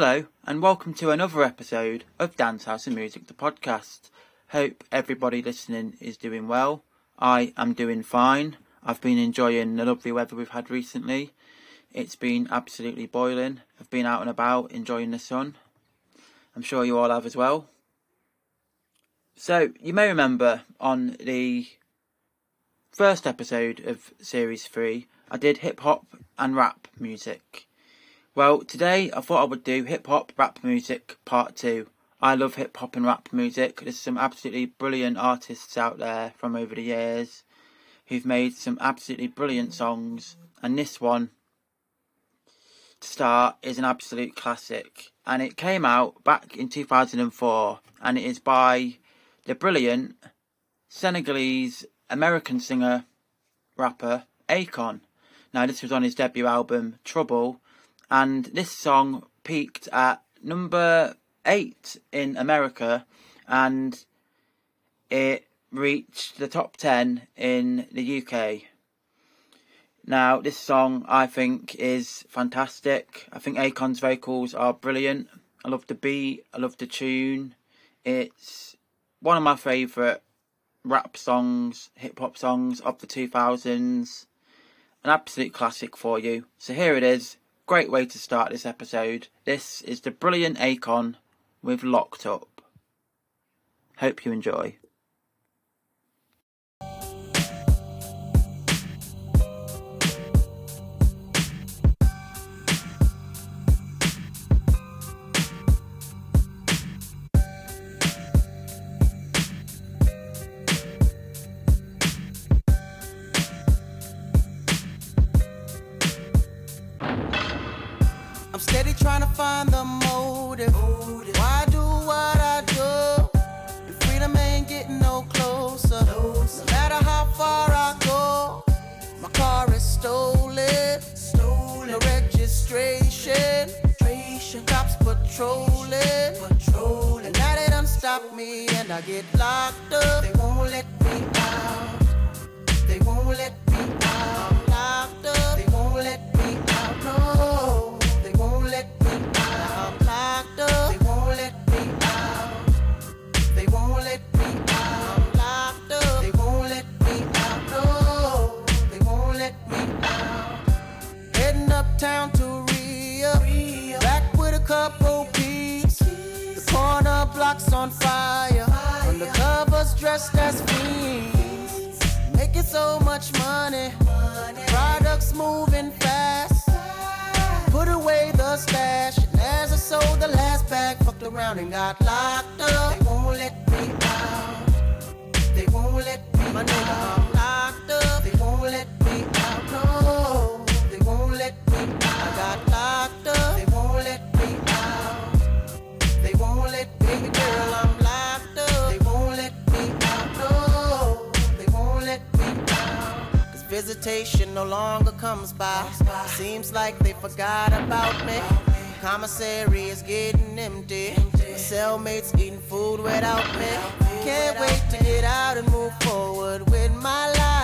Hello, and welcome to another episode of Dance House and Music, the podcast. Hope everybody listening is doing well. I am doing fine. I've been enjoying the lovely weather we've had recently. It's been absolutely boiling. I've been out and about enjoying the sun. I'm sure you all have as well. So, you may remember on the first episode of Series 3, I did hip hop and rap music. Well, today I thought I would do hip hop rap music part 2. I love hip hop and rap music. There's some absolutely brilliant artists out there from over the years who've made some absolutely brilliant songs, and this one to start is an absolute classic. And it came out back in 2004, and it is by the brilliant Senegalese American singer rapper Akon. Now, this was on his debut album Trouble, and this song peaked at number eight in America, and it reached the top ten in the UK. Now, this song I think is fantastic. I think Akon's vocals are brilliant. I love the beat, I love the tune. It's one of my favourite rap songs, hip hop songs of the 2000s. An absolute classic for you. So here it is Great way to start this episode. This is the brilliant Akon with Locked Up. Hope you enjoy. Find the motive. Why do what I do? And freedom ain't getting no closer. No matter how far I go, my car is stolen. Stolen. No registration. Cops patrolling. Patrolling. And now they done stop me and I get locked up. They won't let me out. They won't let me out. I'm locked up. They won't let dressed as fiends. Making so much money. Products moving fast. Put away the stash. And as I sold the last bag, fucked around and got locked up. They won't let me out. They won't let me I'm locked up. They won't let visitation no longer comes by. Seems like they forgot about me. Commissary is getting empty. My cellmates eating food without me. Can't wait to get out and move forward with my life.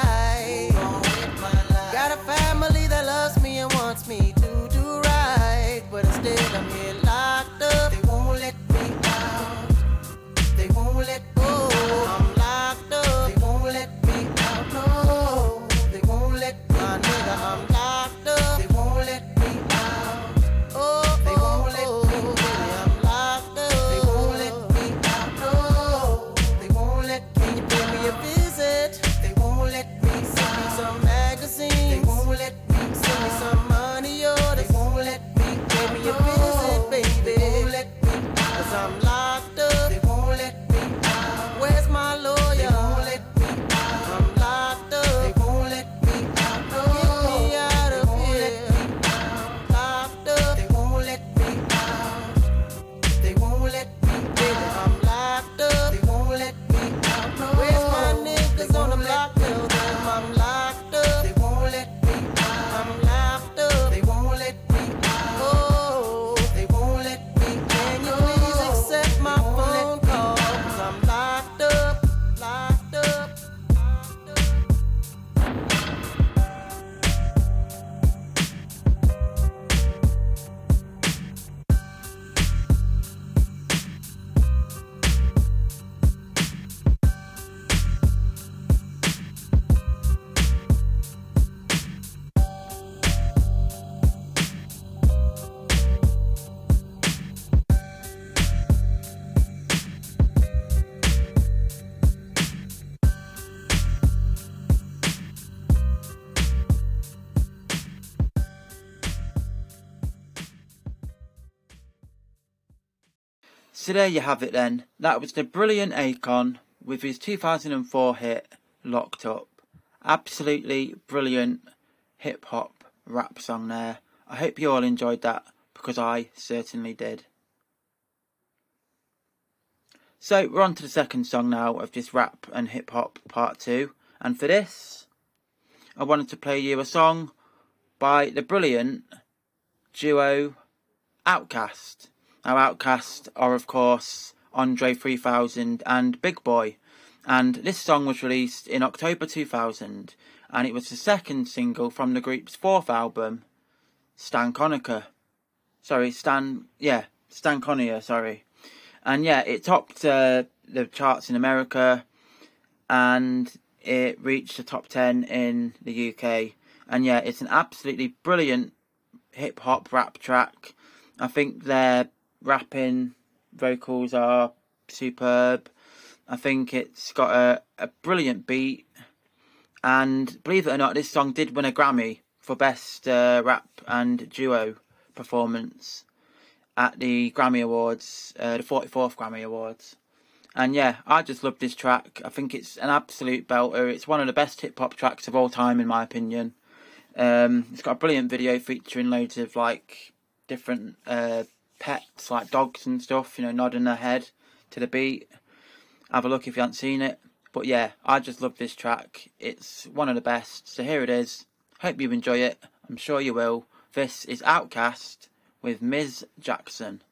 So there you have it then. That was the brilliant Akon with his 2004 hit Locked Up. Absolutely brilliant hip hop rap song there. I hope you all enjoyed that because I certainly did. So we're on to the second song now of this rap and hip hop part two. And for this, I wanted to play you a song by the brilliant duo OutKast. Now, OutKast are, of course, Andre 3000 and Big Boi, And this song was released in October 2000, and it was the second single from the group's fourth album, Stankonica. Sorry, Stan, yeah, Stankonia, sorry. And yeah, it topped uh, the charts in America, and it reached the top 10 in the UK. And yeah, it's an absolutely brilliant hip hop rap track. I think their rapping vocals are superb. I think it's got a, a brilliant beat. And believe it or not, this song did win a Grammy for Best uh, Rap and Duo Performance at the Grammy Awards, uh, the 44th Grammy Awards. And yeah, I just love this track. I think it's an absolute belter. It's one of the best hip hop tracks of all time, in my opinion. Um, it's got a brilliant video featuring loads of like different uh, pets, like dogs and stuff, you know, nodding their head to the beat. Have a look if you haven't seen it. But yeah, I just love this track. It's one of the best. So here it is. Hope you enjoy it. I'm sure you will. This is OutKast with Ms. Jackson.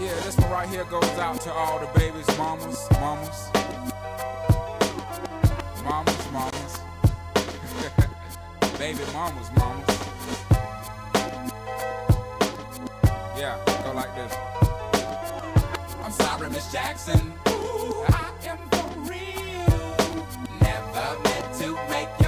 Yeah, this one right here goes out to all the babies, mamas, mamas. Mamas, mamas. Baby mamas, mamas. Yeah, go like this. I'm sorry, Miss Jackson. Ooh, I am for real. Never meant to make your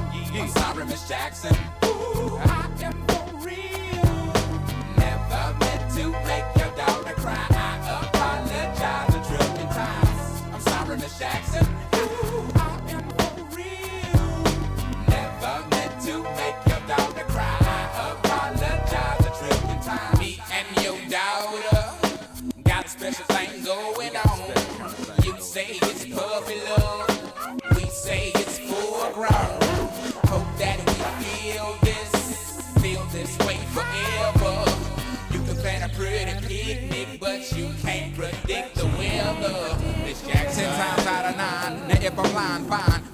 I'm sorry, Miss Jackson. Ooh, I am for real. Never meant to make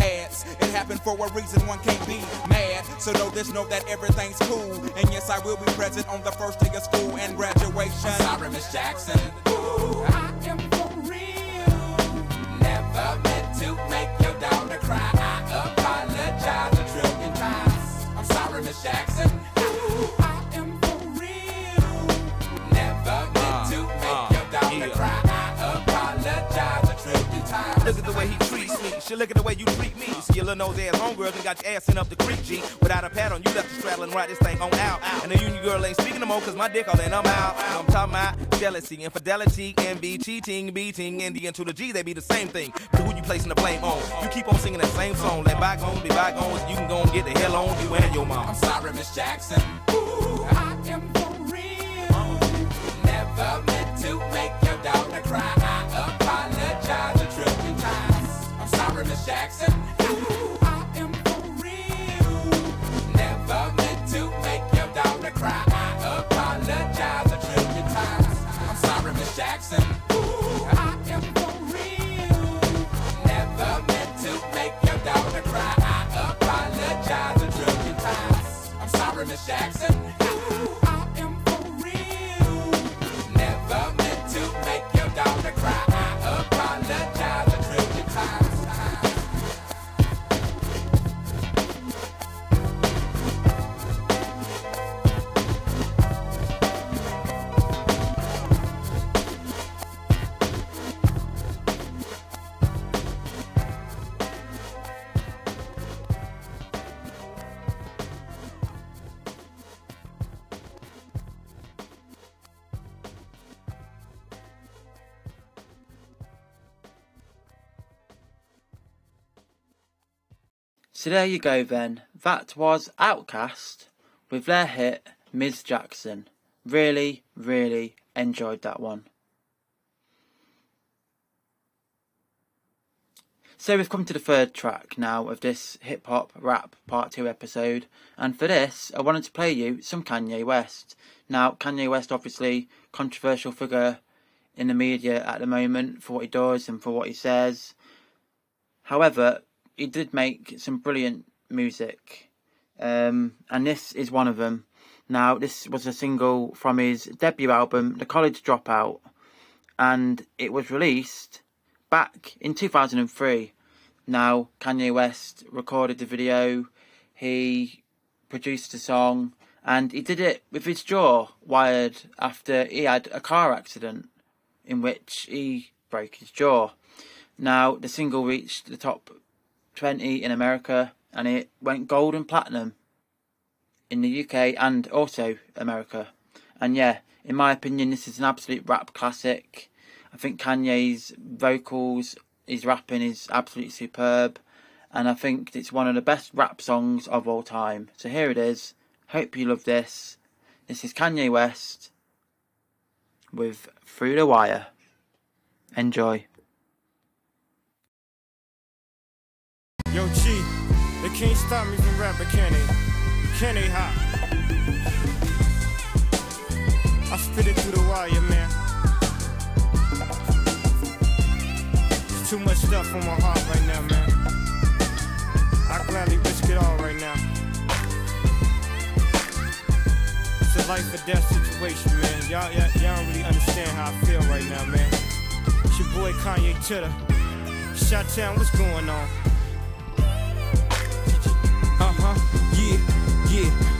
pads. It happened for a reason, one can't be mad. So know this, know that everything's cool. And yes, I will be present on the first day of school and graduation. I'm sorry, Miss Jackson. Ooh, I am little nose ass homegirls and got your ass sent up the creek, G. Without a pad on, you left the straddle and ride this thing on out. And the union girl ain't speaking no more, cause my dick all in, I'm out. I'm talking about jealousy, infidelity, envy, cheating, beating, and the N to the G, they be the same thing. But who you placing the blame on? You keep on singing that same song. Let bygones be bygones, you can go and get the hell on you and your mom. I'm sorry, Miss Jackson. Ooh, I am for real. Never meant to make your daughter cry. I apologize a trillion times. I'm sorry, Miss Jackson. Jackson. There you go then. That was OutKast with their hit Ms. Jackson. Really, really enjoyed that one. So we've come to the third track now of this hip hop rap part two episode, and for this I wanted to play you some Kanye West. Now Kanye West obviously controversial figure in the media at the moment for what he does and for what he says. However, he did make some brilliant music, um, and this is one of them. Now, this was a single from his debut album, The College Dropout, and it was released back in 2003. Now, Kanye West recorded the video, he produced the song, and he did it with his jaw wired after he had a car accident in which he broke his jaw. Now, the single reached the top 20 in America and it went gold and platinum in the UK and also America. And yeah, in my opinion, this is an absolute rap classic. I think Kanye's vocals, his rapping is absolutely superb, and I think it's one of the best rap songs of all time. So here it is. Hope you love this. This is Kanye West with Through the Wire. Enjoy. Yo, G, they can't stop me from rapping, can they? Can they, ha? I spit it through the wire, man. There's too much stuff on my heart right now, man. I gladly risk it all right now. It's a life or death situation, man. Y'all, y'all, y'all don't really understand how I feel right now, man. It's your boy Kanye Titter. Shot Town, what's going on? Yeah.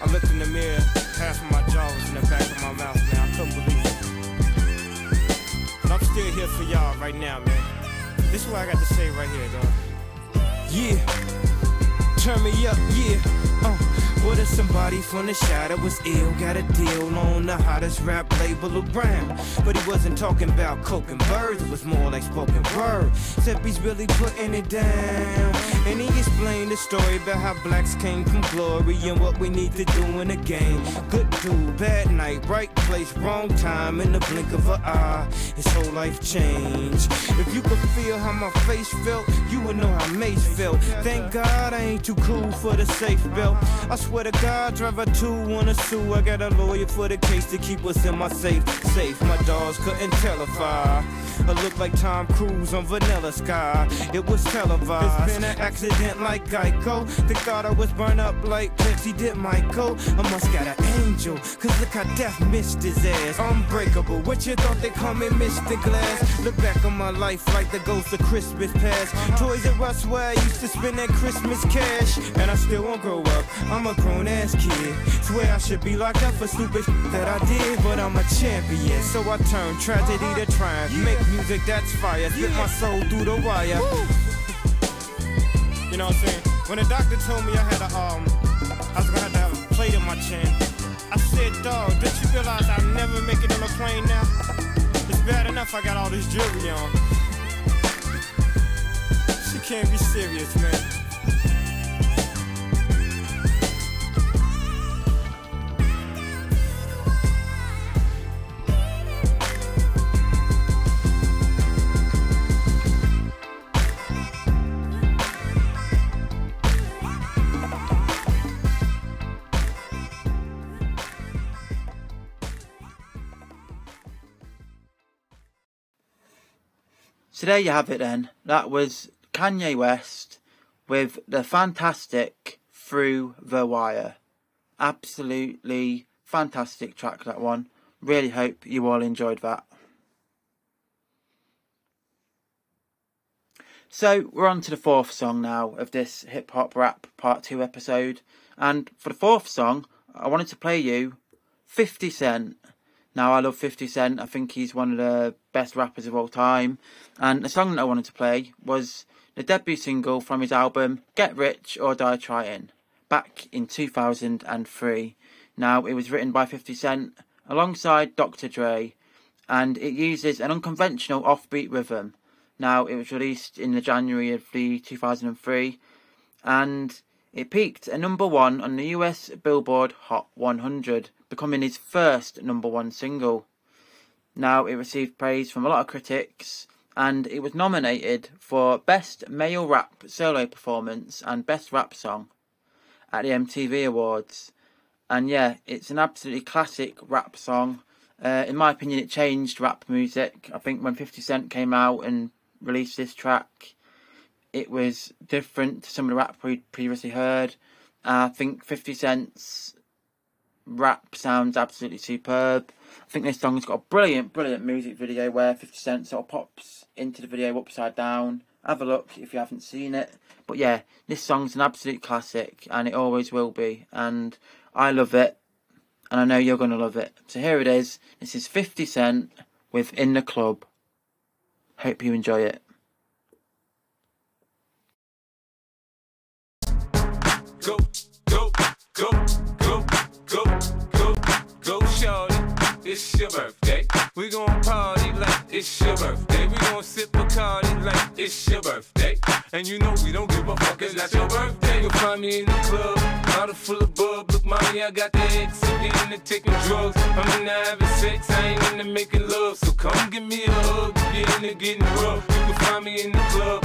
I looked in the mirror, half of my jaw was in the back of my mouth, man. I couldn't believe it. But I'm still here for y'all right now, man. This is what I got to say right here, dog. Yeah. Turn me up, yeah. Uh, What if somebody from the shadow was ill? Got a deal on the hottest rap label around. But he wasn't talking about coke and birds, it was more like spoken word. Except he's really putting it down. And he explained the story about how blacks came from glory and what we need to do in the game. Good dude, bad night, right place, wrong time, in the blink of an eye. His whole life changed. If you could feel how my face felt, you would know how Mace felt. Thank God I ain't too cool for the safe belt. I swear to God, driver two wanna sue. I got a lawyer for the case to keep us in my safe. Safe, my dogs couldn't tell if I. I look like Tom Cruise on Vanilla Sky. It was televised. Accident like Geico. They thought I was burned up like Pepsi did Michael. I must got an angel. Cause look how death missed his ass. Unbreakable. What you thought they call me Mr. Glass? Look back on my life like the ghost of Christmas past. Toys R Us where I used to spend that Christmas cash. And I still won't grow up. I'm a grown ass kid. Swear I should be locked up for stupid that I did. But I'm a champion. So I turn tragedy to triumph. Make music that's fire. Spit my soul through the wire. You know what I'm saying? When the doctor told me I had a um, I was gonna have to have a plate in my chin. I said, dog, didn't you realize I'll never make it on a plane now? It's bad enough I got all this jewelry on. She can't be serious, man. There you have it then. That was Kanye West with the fantastic Through the Wire. Absolutely fantastic track, that one. Really hope you all enjoyed that. So we're on to the fourth song now of this hip hop rap part two episode. And for the fourth song, I wanted to play you 50 Cent. Now, I love 50 Cent. I think he's one of the best rappers of all time. And the song that I wanted to play was the debut single from his album Get Rich or Die Trying back in 2003. Now, it was written by 50 Cent alongside Dr. Dre and it uses an unconventional offbeat rhythm. Now, it was released in the January of the 2003 and it peaked at number one on the US Billboard Hot 100, becoming his first number one single. Now, it received praise from a lot of critics, and it was nominated for Best Male Rap Solo Performance and Best Rap Song at the MTV Awards. And yeah, it's an absolutely classic rap song. Uh, in my opinion, it changed rap music. I think when 50 Cent came out and released this track, it was different to some of the rap we'd previously heard. Uh, I think 50 Cent's rap sounds absolutely superb. I think this song's got a brilliant, brilliant music video where 50 Cent sort of pops into the video upside down. Have a look if you haven't seen it. But yeah, this song's an absolute classic and it always will be. And I love it. And I know you're going to love it. So here it is. This is 50 Cent with In the Club. Hope you enjoy it. Go, go, go, shorty. It's your birthday. We gon' party like it's your birthday. We gon' sip Bacardi like it's your birthday. And you know we don't give a fuck, it's not your birthday. You'll find me in the club, bottle full of bub. Look, mommy, I got the X. I'm into taking drugs. I'm into having sex, I ain't into making love. So come give me a hug, if you're into getting rough. You can find me in the club,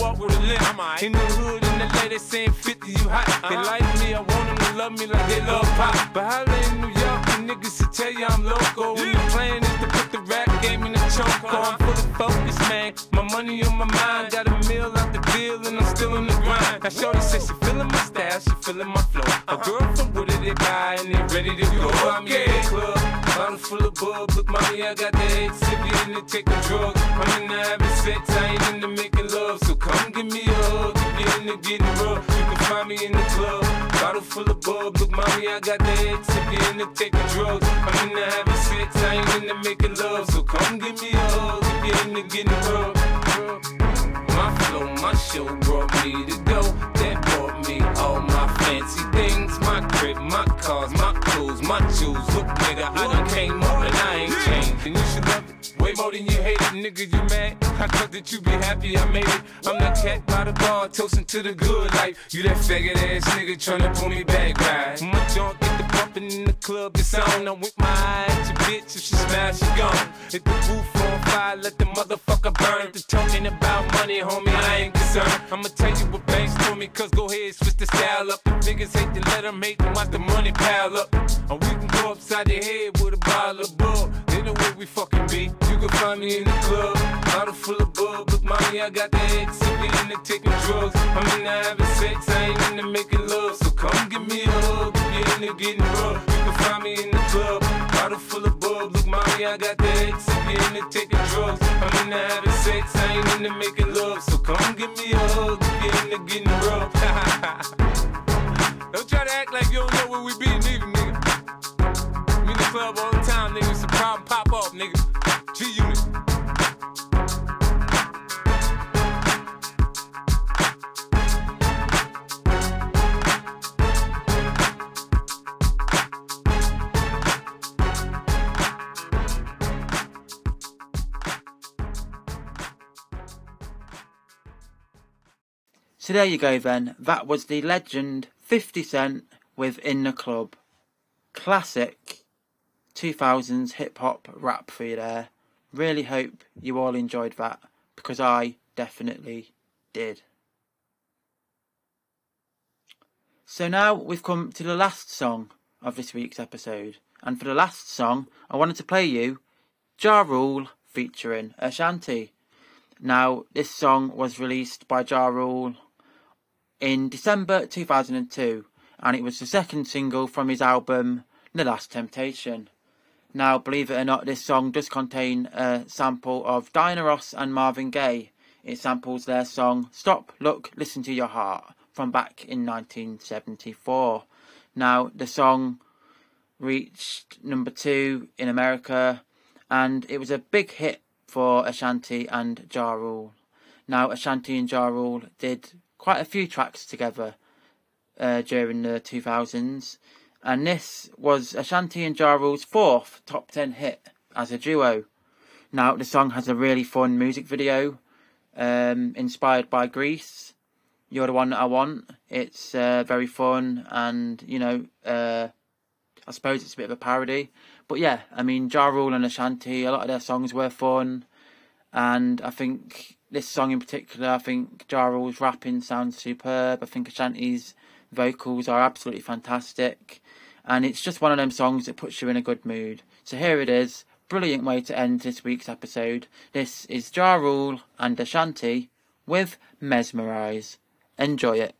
walk with a limp. In the hood, in the LA, they saying 50, you hot. They like me, I want them to love me like they love pop. But holla in New York, the niggas will tell you I'm local. When the plan is to put the rap game in the choke. I'm full of focus, man. My money on my mind, got a meal out the deal, and I'm still in the grind. Now, Shorty says she feeling my style, she feeling my flow. A girl from Wooded that they buy and they ready to go. I'm in the club, bottle full of bub. Look, mommy, I got the head into taking drugs. I'm into I got the head sippy into taking drugs. I'm into having sex, I ain't into making love. So come give me a hug if you're into getting rough. My flow, my show brought me to go. That brought me all my fancy things. My crib, my cars, my clothes, my shoes. Look, nigga, I done came up and I ain't changed. And you should love it. Way more than you hate it, nigga, you mad? I thought that you be happy I made it. I'm that cat by the bar, toasting to the good life. You that faggot ass nigga tryna pull me back, right? My junk get the bumping in the club, it's on. I'm with my eye at your bitch, if she smash, she gone. Hit the roof on fire, let the motherfucker burn. The talking about money, homie, I ain't concerned. I'ma tell you what banks told me, cause go ahead, switch the style up. The niggas hate to let them hate them, watch the money pile up. Or we can go upside the head with a bottle of bull. They know where we fucking be. You can find me in the club, bottle full of bub. Look, mommy, I got the head sippy into taking drugs. I'm into having sex, I ain't into making love. So come give me a hug if you're into getting rough. You can find me in the club, bottle full of bub. Look, mommy, I got the head sippy into taking drugs. I'm into having sex, I ain't into making love. So come give me a hug if you're into getting rough. don't try to act like you don't know where we be, neither, nigga. Club all the time, nigga. It's problem, pop off, nigga. G Unit. So there you go then. That was the legend 50 Cent with In the Club. Classic 2000s hip hop rap for you there. Really hope you all enjoyed that because I definitely did. So now we've come to the last song of this week's episode. And for the last song, I wanted to play you Ja Rule featuring Ashanti. Now, this song was released by Ja Rule in December 2002 and it was the second single from his album The Last Temptation. Now, believe it or not, this song does contain a sample of Diana Ross and Marvin Gaye. It samples their song Stop, Look, Listen to Your Heart from back in 1974. Now, the song reached number two in America and it was a big hit for Ashanti and Ja Rule. Now, Ashanti and Ja Rule did quite a few tracks together uh, during the 2000s, and this was Ashanti and Ja Rule's fourth top 10 hit as a duo. Now, the song has a really fun music video um, inspired by Grease. You're the one that I want. It's uh, very fun, and you know, uh, I suppose it's a bit of a parody. But yeah, I mean, Ja Rule and Ashanti, a lot of their songs were fun, and I think this song in particular, I think Ja Rule's rapping sounds superb. I think Ashanti's vocals are absolutely fantastic. And it's just one of them songs that puts you in a good mood. So here it is. Brilliant way to end this week's episode. This is Ja Rule and Ashanti with Mesmerize. Enjoy it.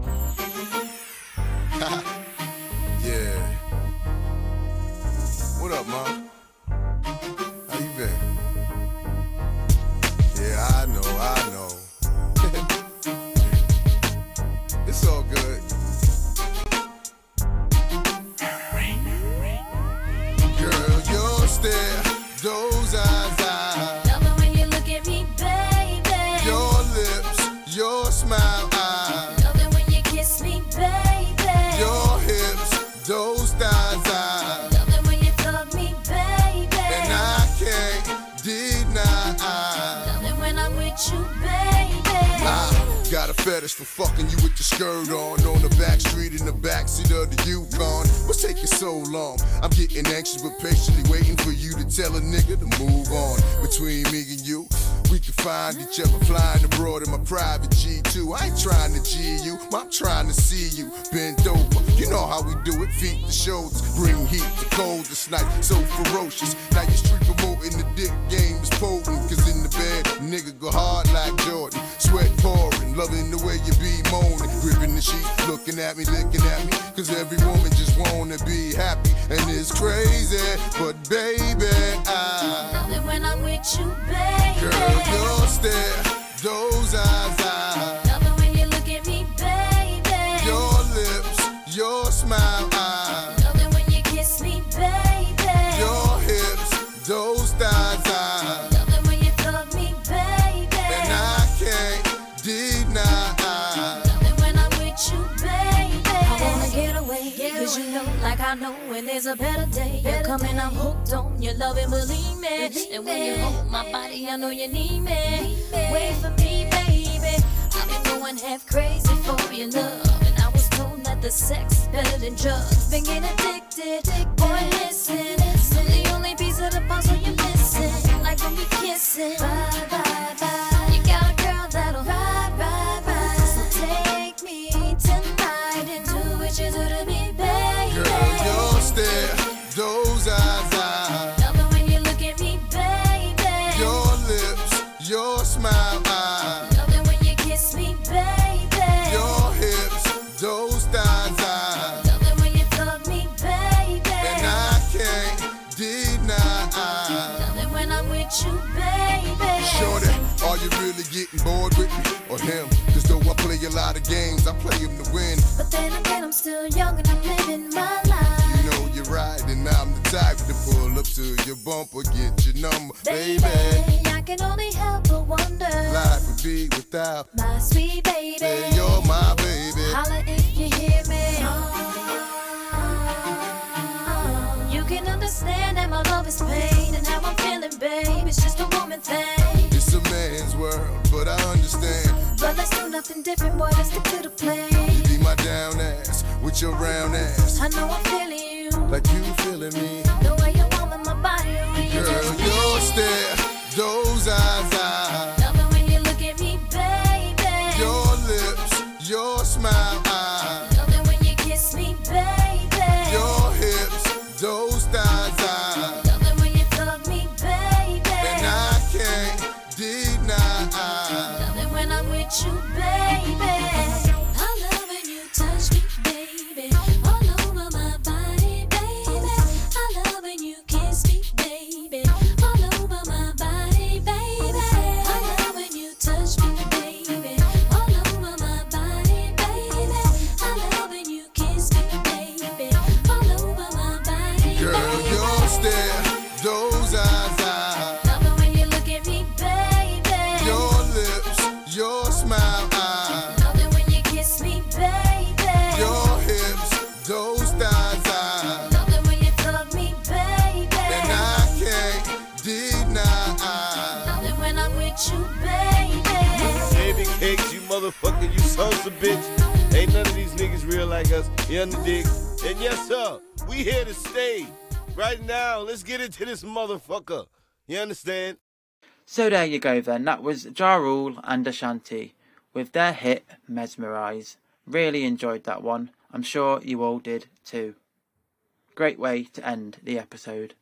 Yeah. What up, mom? Other flying abroad in my private G2. I ain't trying to G you, I'm trying to see you bent over. You know how we do it, feet to shoulders, bring heat to cold this night, so ferocious. Now your street promoting the dick game is potent, cause in the bed, nigga go hard like Jordan, sweat pouring, loving the way you be moaning, gripping the sheets, looking at me, licking at me. Cause every woman just wanna be happy, and it's crazy. But baby, I, Love it when I'm with you, baby. Girl, your stare, those eyes, I, a better day. You're coming, I'm hooked on your love and believe me. And when you hold my body, I know you need me. Wait for me, baby. I've been going half crazy for your love. And I was told that the sex is better than drugs. Been getting addicted, boy, listen. I'm the only piece of the puzzle you're missing. Like when we kissing. To your bumper, get your number, Baby, baby. I can only help but wonder. Life would be without, My sweet baby. man, you're my baby. Holla if you hear me. You can understand that my love is pain and how I'm feeling, babe. It's just a woman thing. It's a man's world, but I understand. But let's do nothing different, boy. Let's stick to the plan. You be my down ass with your round ass, I know I'm feeling you. like you feeling me. The Girl, your stare, those eyes, into this motherfucker. You understand? So there you go then. That was Ja Rule and Ashanti with their hit Mesmerize. Really enjoyed that one. I'm sure you all did too. Great way to end the episode.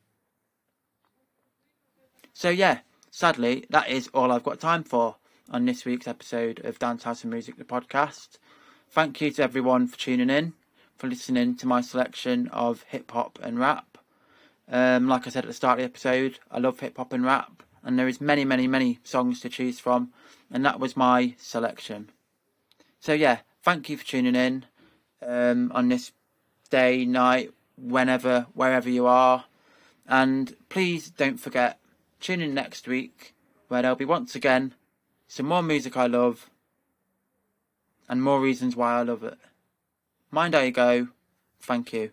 So yeah, sadly that is all I've got time for on this week's episode of Dance House and Music the podcast. Thank you to everyone for tuning in, for listening to my selection of hip hop and rap. Um, like I said at the start of the episode, I love hip hop and rap, and there is many, many, many songs to choose from, and that was my selection. So yeah, thank you for tuning in um, on this day, night, whenever, wherever you are, and please don't forget tune in next week where there'll be once again some more music I love and more reasons why I love it. Mind how you go. Thank you.